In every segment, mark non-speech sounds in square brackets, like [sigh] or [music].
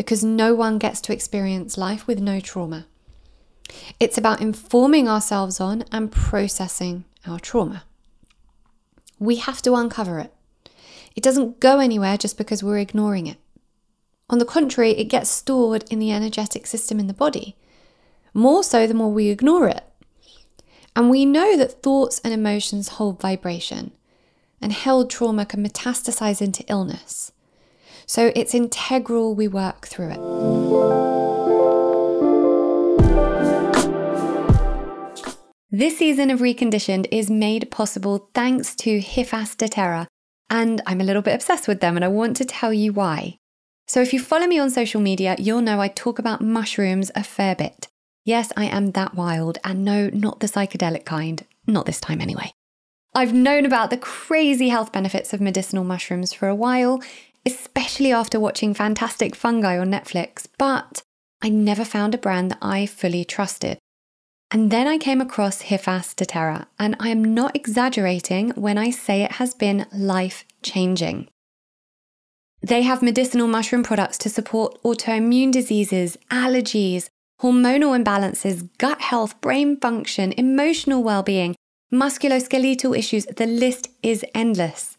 because no one gets to experience life with no trauma. It's about informing ourselves on and processing our trauma. We have to uncover it. It doesn't go anywhere just because we're ignoring it. On the contrary, it gets stored in the energetic system in the body, more so the more we ignore it. And we know that thoughts and emotions hold vibration, and held trauma can metastasize into illness. So it's integral we work through it. This season of Reconditioned is made possible thanks to Hifas da Terra, and I'm a little bit obsessed with them and I want to tell you why. So, if you follow me on social media, you'll know I talk about mushrooms a fair bit. Yes, I am that wild, and no, not the psychedelic kind. Not this time, anyway. I've known about the crazy health benefits of medicinal mushrooms for a while, especially after watching Fantastic Fungi on Netflix, but I never found a brand that I fully trusted. And then I came across Hifas da Terra, and I am not exaggerating when I say it has been life changing. They have medicinal mushroom products to support autoimmune diseases, allergies, hormonal imbalances, gut health, brain function, emotional well being, musculoskeletal issues. The list is endless.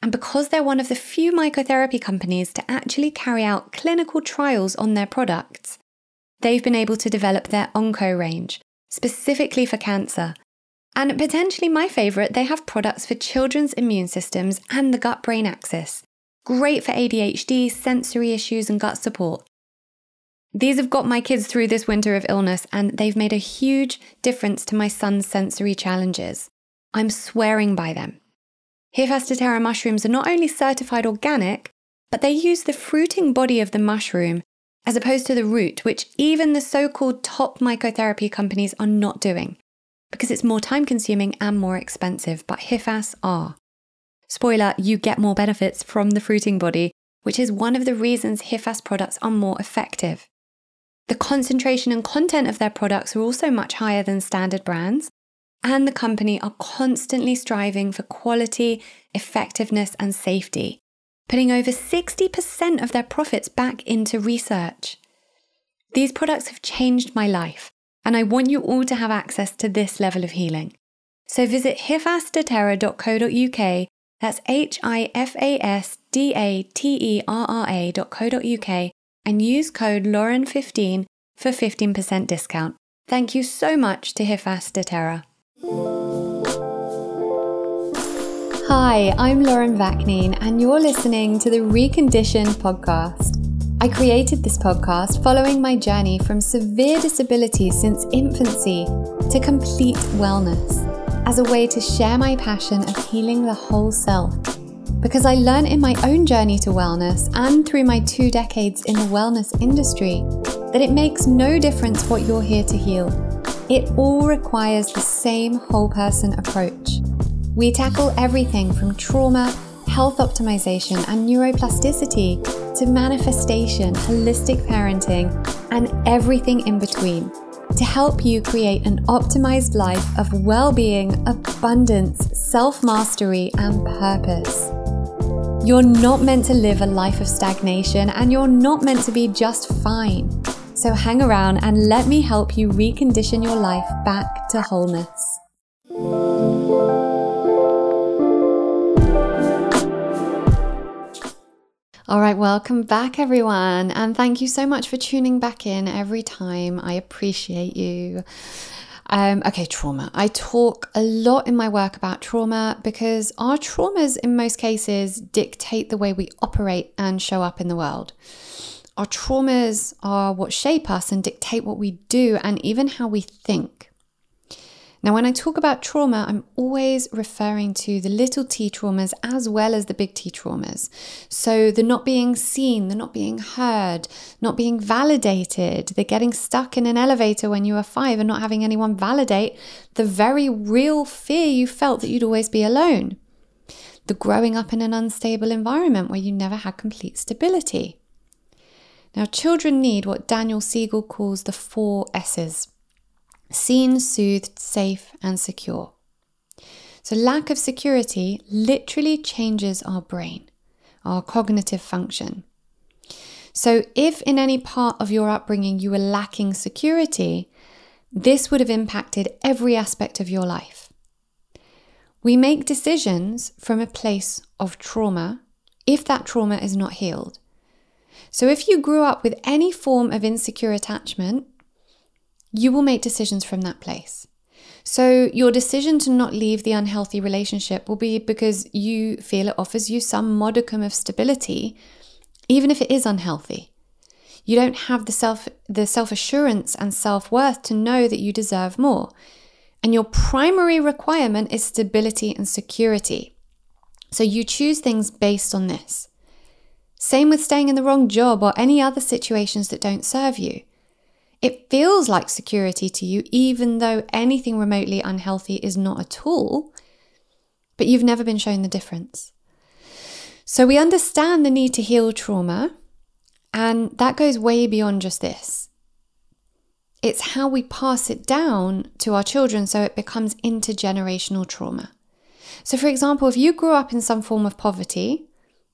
And because they're one of the few mycotherapy companies to actually carry out clinical trials on their products, they've been able to develop their Onco range, specifically for cancer. And potentially my favourite, they have products for children's immune systems and the gut brain axis. Great for ADHD, sensory issues, and gut support. These have got my kids through this winter of illness, and they've made a huge difference to my son's sensory challenges. I'm swearing by them. Hifas da Terra mushrooms are not only certified organic, but they use the fruiting body of the mushroom as opposed to the root, which even the so called top mycotherapy companies are not doing, because it's more time consuming and more expensive, but Hifas are. Spoiler, you get more benefits from the fruiting body, which is one of the reasons Hifas products are more effective. The concentration and content of their products are also much higher than standard brands, and the company are constantly striving for quality, effectiveness, and safety putting over 60% of their profits back into research. These products have changed my life, and I want you all to have access to this level of healing. So visit hifasdaterra.co.uk, that's H I F A S D A T E R R A.co.uk, and use code Lauren15 for 15% discount. Thank you so much to Hifas da Terra. Hi, I'm Lauren Vaknine, and you're listening to the Reconditioned podcast. I created this podcast following my journey from severe disability since infancy to complete wellness as a way to share my passion of healing the whole self. Because I learned in my own journey to wellness and through my two decades in the wellness industry that it makes no difference what you're here to heal. It all requires the same whole person approach. We tackle everything from trauma, health optimization, and neuroplasticity to manifestation, holistic parenting, and everything in between to help you create an optimized life of well being, abundance, self mastery, and purpose. You're not meant to live a life of stagnation and you're not meant to be just fine. So hang around and let me help you recondition your life back to wholeness. All right, welcome back, everyone. And thank you so much for tuning back in every time. I appreciate you. Um, okay, trauma. I talk a lot in my work about trauma because our traumas, in most cases, dictate the way we operate and show up in the world. Our traumas are what shape us and dictate what we do and even how we think. Now, when I talk about trauma, I'm always referring to the little t traumas as well as the big T traumas. So, the not being seen, the not being heard, not being validated, the getting stuck in an elevator when you were five and not having anyone validate the very real fear you felt that you'd always be alone. The growing up in an unstable environment where you never had complete stability. Now, children need what Daniel Siegel calls the four S's seen, soothed, safe, and secure. So, lack of security literally changes our brain, our cognitive function. So, if in any part of your upbringing you were lacking security, this would have impacted every aspect of your life. We make decisions from a place of trauma if that trauma is not healed. So, if you grew up with any form of insecure attachment, you will make decisions from that place. So, your decision to not leave the unhealthy relationship will be because you feel it offers you some modicum of stability, even if it is unhealthy. You don't have the self the self-assurance and self-worth to know that you deserve more. And your primary requirement is stability and security. So you choose things based on this. Same with staying in the wrong job or any other situations that don't serve you. It feels like security to you, even though anything remotely unhealthy is not at all, but you've never been shown the difference. So we understand the need to heal trauma, and that goes way beyond just this. It's how we pass it down to our children so it becomes intergenerational trauma. So, for example, if you grew up in some form of poverty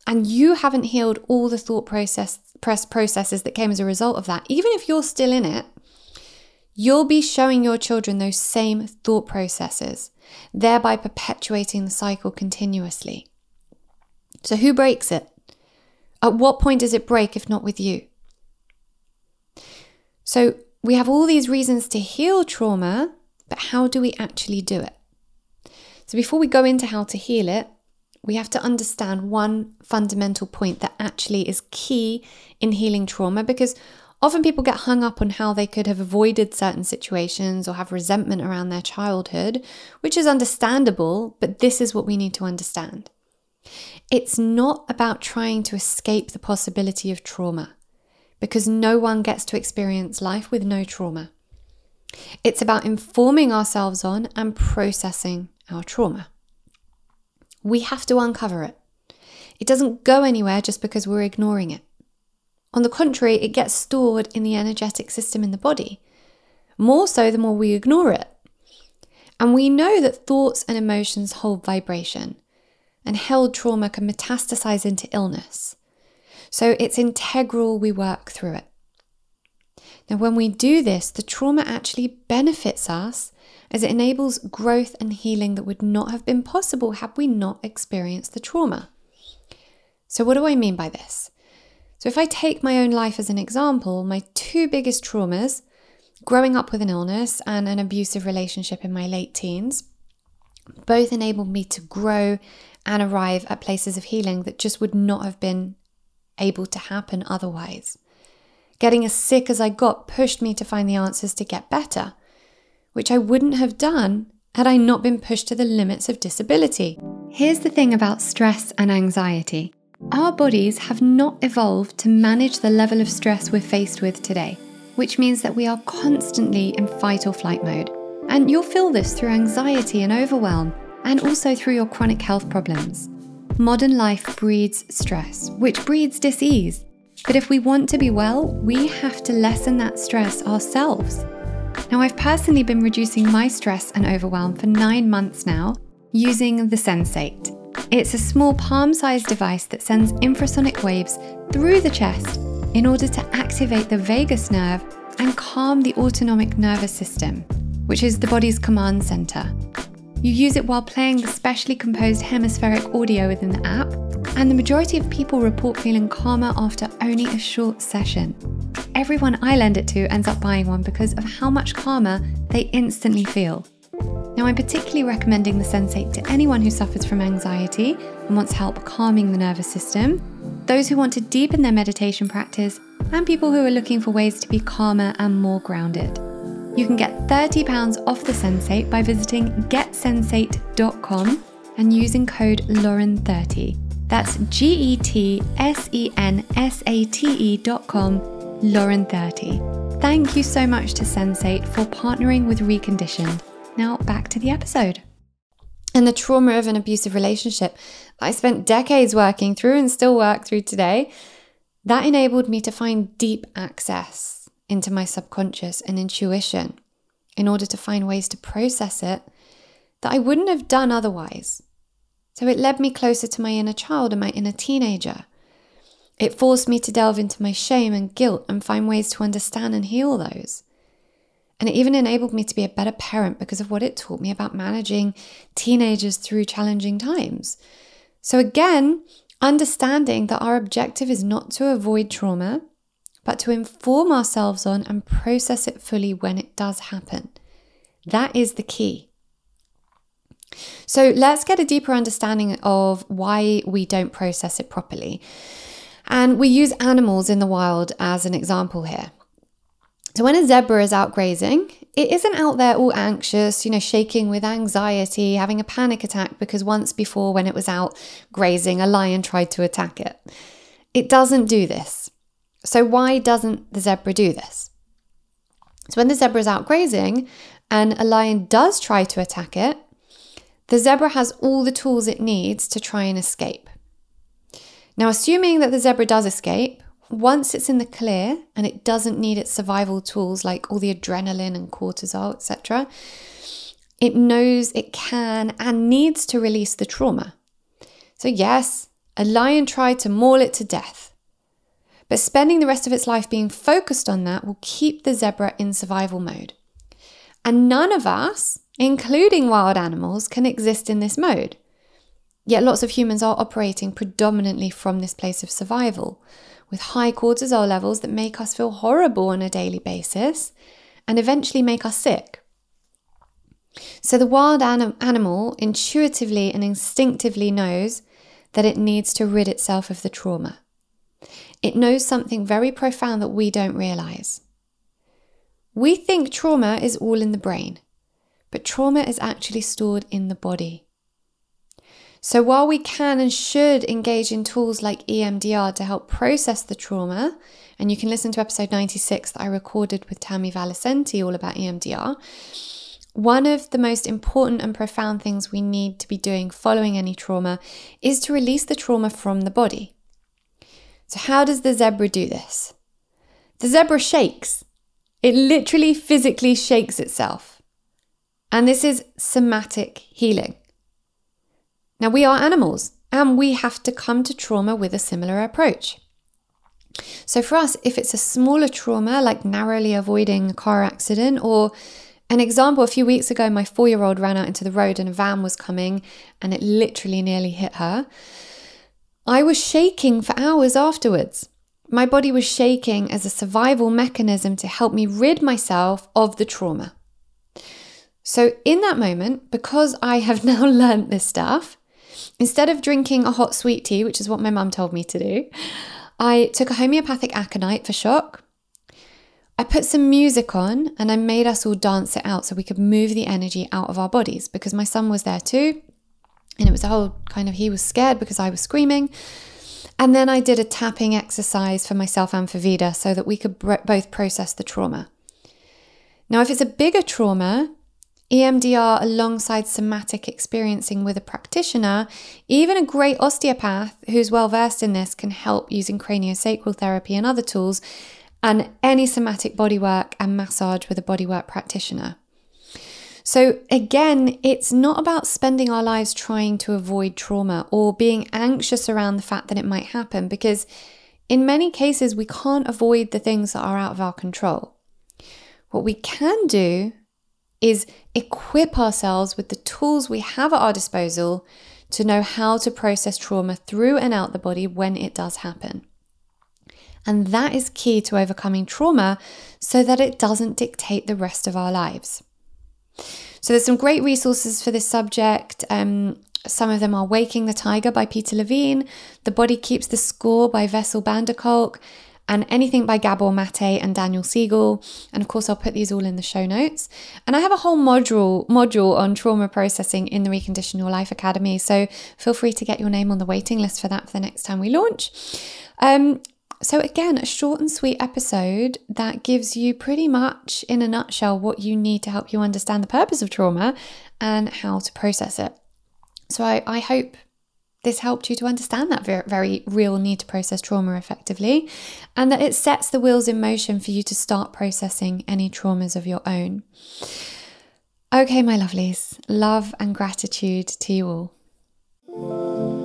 and you haven't healed all the thought process press processes that came as a result of that, even if you're still in it, you'll be showing your children those same thought processes, thereby perpetuating the cycle continuously. So, who breaks it? At what point does it break if not with you? So, we have all these reasons to heal trauma, but how do we actually do it? So, before we go into how to heal it, we have to understand one fundamental point that actually is key in healing trauma because often people get hung up on how they could have avoided certain situations or have resentment around their childhood, which is understandable, but this is what we need to understand. It's not about trying to escape the possibility of trauma because no one gets to experience life with no trauma. It's about informing ourselves on and processing our trauma we have to uncover it. It doesn't go anywhere just because we're ignoring it. On the contrary, it gets stored in the energetic system in the body, more so the more we ignore it. And we know that thoughts and emotions hold vibration, and held trauma can metastasize into illness. So it's integral we work through it. Now, when we do this, the trauma actually benefits us as it enables growth and healing that would not have been possible had we not experienced the trauma. So, what do I mean by this? So, if I take my own life as an example, my two biggest traumas, growing up with an illness and an abusive relationship in my late teens, both enabled me to grow and arrive at places of healing that just would not have been able to happen otherwise. Getting as sick as I got pushed me to find the answers to get better which I wouldn't have done had I not been pushed to the limits of disability. Here's the thing about stress and anxiety our bodies have not evolved to manage the level of stress we're faced with today, which means that we are constantly in fight or flight mode. And you'll feel this through anxiety and overwhelm, and also through your chronic health problems. Modern life breeds stress, which breeds disease. But if we want to be well, we have to lessen that stress ourselves. Now, I've personally been reducing my stress and overwhelm for nine months now using the Sensate. It's a small palm sized device that sends infrasonic waves through the chest in order to activate the vagus nerve and calm the autonomic nervous system, which is the body's command center. You use it while playing the specially composed hemispheric audio within the app, and the majority of people report feeling calmer after only a short session everyone I lend it to ends up buying one because of how much calmer they instantly feel. Now, I'm particularly recommending the Sensate to anyone who suffers from anxiety and wants help calming the nervous system, those who want to deepen their meditation practice, and people who are looking for ways to be calmer and more grounded. You can get £30 off the Sensate by visiting getsensate.com and using code Lauren30. That's G E T S E N S A T E dot com, Lauren30. Thank you so much to Sensate for partnering with Reconditioned. Now back to the episode. And the trauma of an abusive relationship I spent decades working through and still work through today, that enabled me to find deep access into my subconscious and intuition in order to find ways to process it that I wouldn't have done otherwise. So it led me closer to my inner child and my inner teenager It forced me to delve into my shame and guilt and find ways to understand and heal those. And it even enabled me to be a better parent because of what it taught me about managing teenagers through challenging times. So, again, understanding that our objective is not to avoid trauma, but to inform ourselves on and process it fully when it does happen. That is the key. So, let's get a deeper understanding of why we don't process it properly. And we use animals in the wild as an example here. So when a zebra is out grazing, it isn't out there all anxious, you know, shaking with anxiety, having a panic attack because once before when it was out grazing, a lion tried to attack it. It doesn't do this. So why doesn't the zebra do this? So when the zebra is out grazing and a lion does try to attack it, the zebra has all the tools it needs to try and escape. Now, assuming that the zebra does escape, once it's in the clear and it doesn't need its survival tools like all the adrenaline and cortisol, etc., it knows it can and needs to release the trauma. So, yes, a lion tried to maul it to death. But spending the rest of its life being focused on that will keep the zebra in survival mode. And none of us, including wild animals, can exist in this mode. Yet lots of humans are operating predominantly from this place of survival with high cortisol levels that make us feel horrible on a daily basis and eventually make us sick. So the wild anim- animal intuitively and instinctively knows that it needs to rid itself of the trauma. It knows something very profound that we don't realize. We think trauma is all in the brain, but trauma is actually stored in the body. So, while we can and should engage in tools like EMDR to help process the trauma, and you can listen to episode 96 that I recorded with Tammy Valicenti all about EMDR, one of the most important and profound things we need to be doing following any trauma is to release the trauma from the body. So, how does the zebra do this? The zebra shakes. It literally physically shakes itself. And this is somatic healing. Now, we are animals and we have to come to trauma with a similar approach. So, for us, if it's a smaller trauma like narrowly avoiding a car accident, or an example, a few weeks ago, my four year old ran out into the road and a van was coming and it literally nearly hit her. I was shaking for hours afterwards. My body was shaking as a survival mechanism to help me rid myself of the trauma. So, in that moment, because I have [laughs] now learned this stuff, Instead of drinking a hot sweet tea, which is what my mum told me to do, I took a homeopathic aconite for shock. I put some music on and I made us all dance it out so we could move the energy out of our bodies because my son was there too. And it was a whole kind of, he was scared because I was screaming. And then I did a tapping exercise for myself and for Vida so that we could both process the trauma. Now, if it's a bigger trauma, EMDR alongside somatic experiencing with a practitioner, even a great osteopath who's well versed in this can help using craniosacral therapy and other tools, and any somatic bodywork and massage with a bodywork practitioner. So, again, it's not about spending our lives trying to avoid trauma or being anxious around the fact that it might happen, because in many cases, we can't avoid the things that are out of our control. What we can do is equip ourselves with the tools we have at our disposal to know how to process trauma through and out the body when it does happen. And that is key to overcoming trauma so that it doesn't dictate the rest of our lives. So, there's some great resources for this subject. Um, some of them are Waking the Tiger by Peter Levine, The Body Keeps the Score by Bessel van and anything by Gabor Mate and Daniel Siegel. And of course, I'll put these all in the show notes. And I have a whole module module on trauma processing in the Recondition Your Life Academy. So feel free to get your name on the waiting list for that for the next time we launch. Um, so, again, a short and sweet episode that gives you pretty much in a nutshell what you need to help you understand the purpose of trauma and how to process it. So, I, I hope this helped you to understand that very, very real need to process trauma effectively, and that it sets the wheels in motion for you to start processing any traumas of your own. Okay, my lovelies, love and gratitude to you all.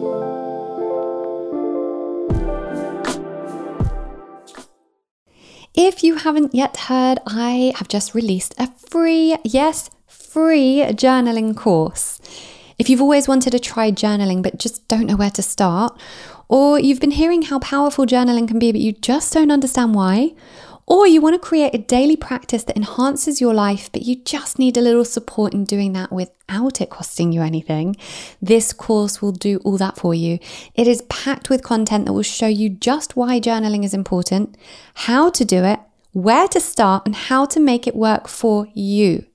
If you haven't yet heard, I have just released a free, yes, free journaling course. If you've always wanted to try journaling but just don't know where to start, or you've been hearing how powerful journaling can be but you just don't understand why, or you want to create a daily practice that enhances your life, but you just need a little support in doing that without it costing you anything, this course will do all that for you. It is packed with content that will show you just why journaling is important, how to do it, where to start, and how to make it work for you.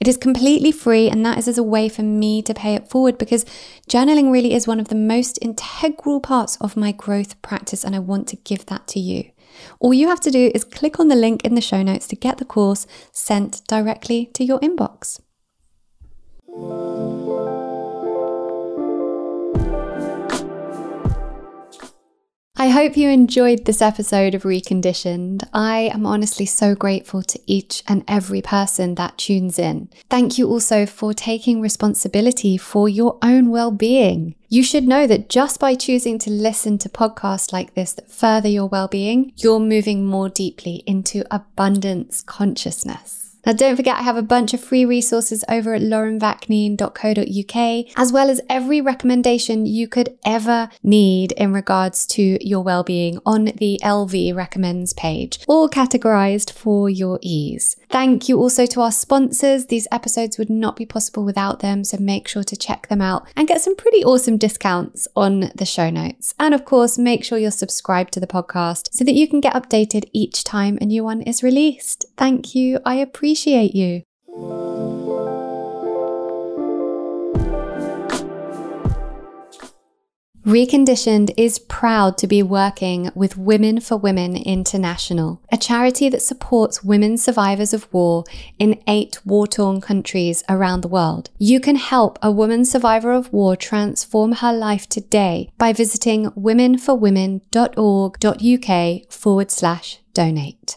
It is completely free, and that is as a way for me to pay it forward because journaling really is one of the most integral parts of my growth practice, and I want to give that to you. All you have to do is click on the link in the show notes to get the course sent directly to your inbox. I hope you enjoyed this episode of Reconditioned. I am honestly so grateful to each and every person that tunes in. Thank you also for taking responsibility for your own well being. You should know that just by choosing to listen to podcasts like this that further your well being, you're moving more deeply into abundance consciousness. Now, don't forget, I have a bunch of free resources over at laurenvaknine.co.uk, as well as every recommendation you could ever need in regards to your well-being on the LV recommends page, all categorized for your ease. Thank you also to our sponsors. These episodes would not be possible without them, so make sure to check them out and get some pretty awesome discounts on the show notes. And of course, make sure you're subscribed to the podcast so that you can get updated each time a new one is released. Thank you. I appreciate appreciate you. Reconditioned is proud to be working with Women for Women International, a charity that supports women survivors of war in eight war torn countries around the world. You can help a woman survivor of war transform her life today by visiting womenforwomen.org.uk forward slash donate.